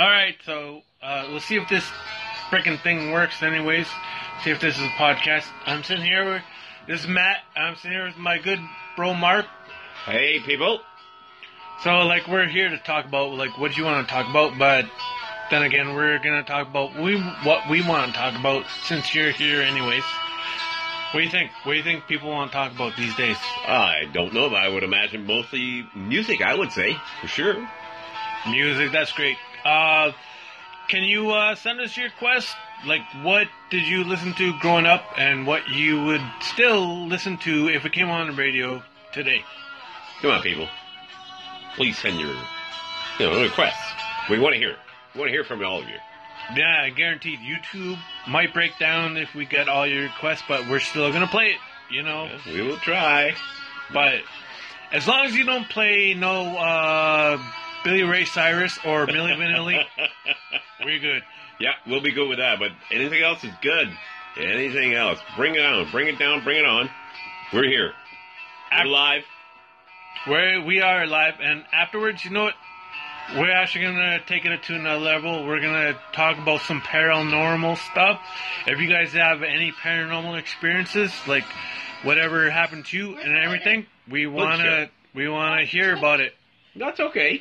All right, so uh, we'll see if this freaking thing works. Anyways, see if this is a podcast. I'm sitting here. With, this is Matt. I'm sitting here with my good bro Mark. Hey, people. So, like, we're here to talk about like what you want to talk about, but then again, we're gonna talk about we what we want to talk about since you're here, anyways. What do you think? What do you think people want to talk about these days? I don't know, but I would imagine mostly music, I would say, for sure. Music, that's great. Uh, can you uh, send us your quest? Like, what did you listen to growing up, and what you would still listen to if it came on the radio today? Come on, people. Please send your, you know, requests. We want to hear it. We want to hear from all of you. Yeah, guaranteed. YouTube might break down if we get all your requests, but we're still gonna play it. You know, Yeah, we will try. but as long as you don't play no uh, Billy Ray Cyrus or Milli Vanilli, we're good. Yeah, we'll be good with that. But anything else is good. Anything else, bring it on, bring it down, bring it on. We're here. We're live. We're, we are live, and afterwards, you know what? We're actually gonna take it to another level. We're gonna talk about some paranormal stuff. If you guys have any paranormal experiences, like whatever happened to you and everything, we wanna we wanna hear about it. That's okay.